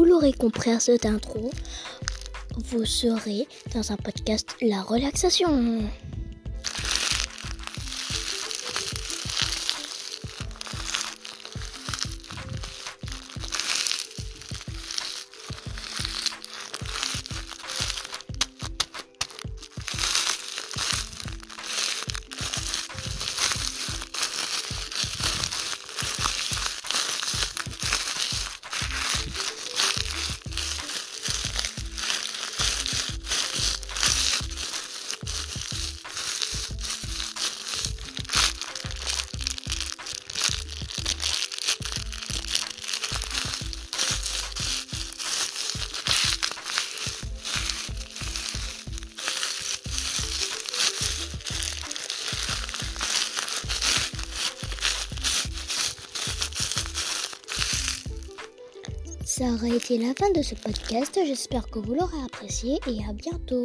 l'aurez compris à cette intro, vous serez dans un podcast La relaxation. Ça aurait été la fin de ce podcast. J'espère que vous l'aurez apprécié et à bientôt.